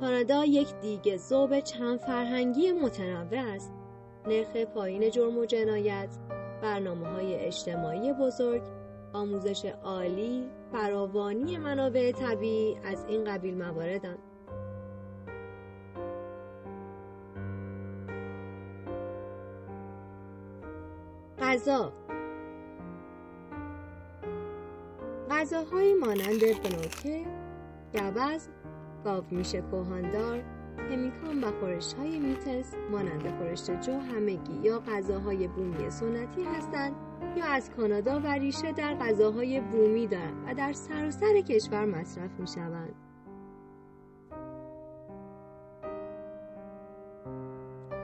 کانادا یک دیگه زوب چند فرهنگی متنوع است. نرخ پایین جرم و جنایت، برنامه های اجتماعی بزرگ، آموزش عالی، فراوانی منابع طبیعی از این قبیل مواردند. غذا غذاهایی مانند بنوکه، گوز، گاومیش کهاندار، پمیکان و خورش های میتس مانند خورشت جو همگی یا غذاهای بومی سنتی هستند یا از کانادا و ریشه در غذاهای بومی دارند و در سراسر سر کشور مصرف می شوند.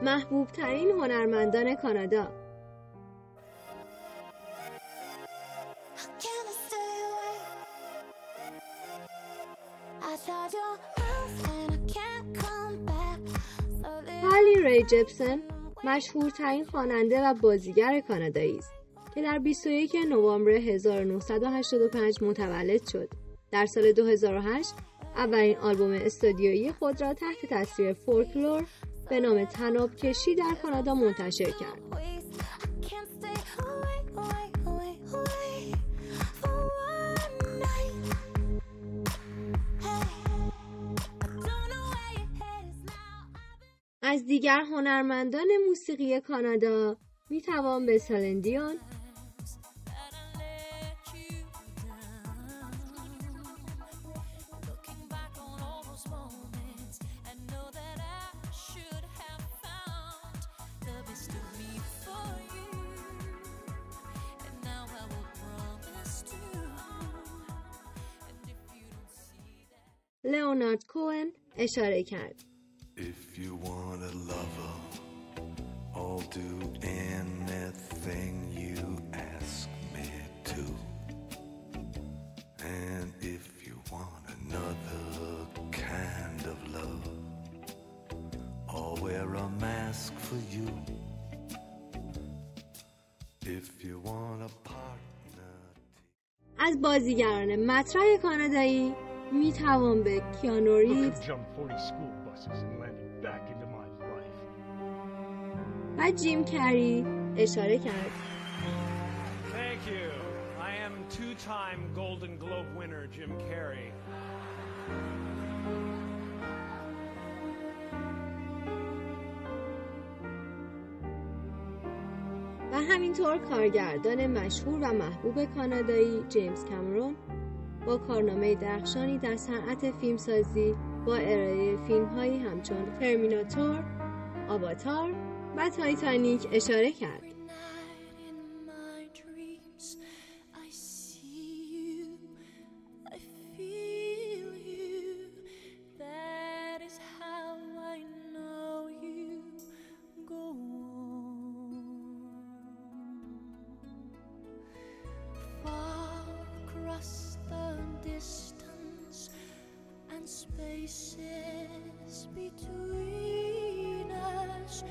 محبوب ترین هنرمندان کانادا هالی ری جپسن مشهورترین خواننده و بازیگر کانادایی است که در 21 نوامبر 1985 متولد شد. در سال 2008 اولین آلبوم استودیویی خود را تحت تصویر فولکلور به نام تناب کشی در کانادا منتشر کرد. از دیگر هنرمندان موسیقی کانادا می توان به سلندیون لئونارد کوئن اشاره کرد. If you want a lover, I'll do anything you ask me to. And if you want another kind of love, I'll wear a mask for you. If you want a partner. از بازیگران مطرح کانادایی می توان به کیانو ریوز و جیم کری اشاره کرد. Thank you. I am two-time Golden Globe winner Jim Carrey. و همینطور کارگردان مشهور و محبوب کانادایی جیمز کامرون با کارنامه درخشانی در صنعت فیلمسازی با ارائه فیلم هایی همچون ترمیناتور، آواتار و تایتانیک اشاره کرد. spaces between us.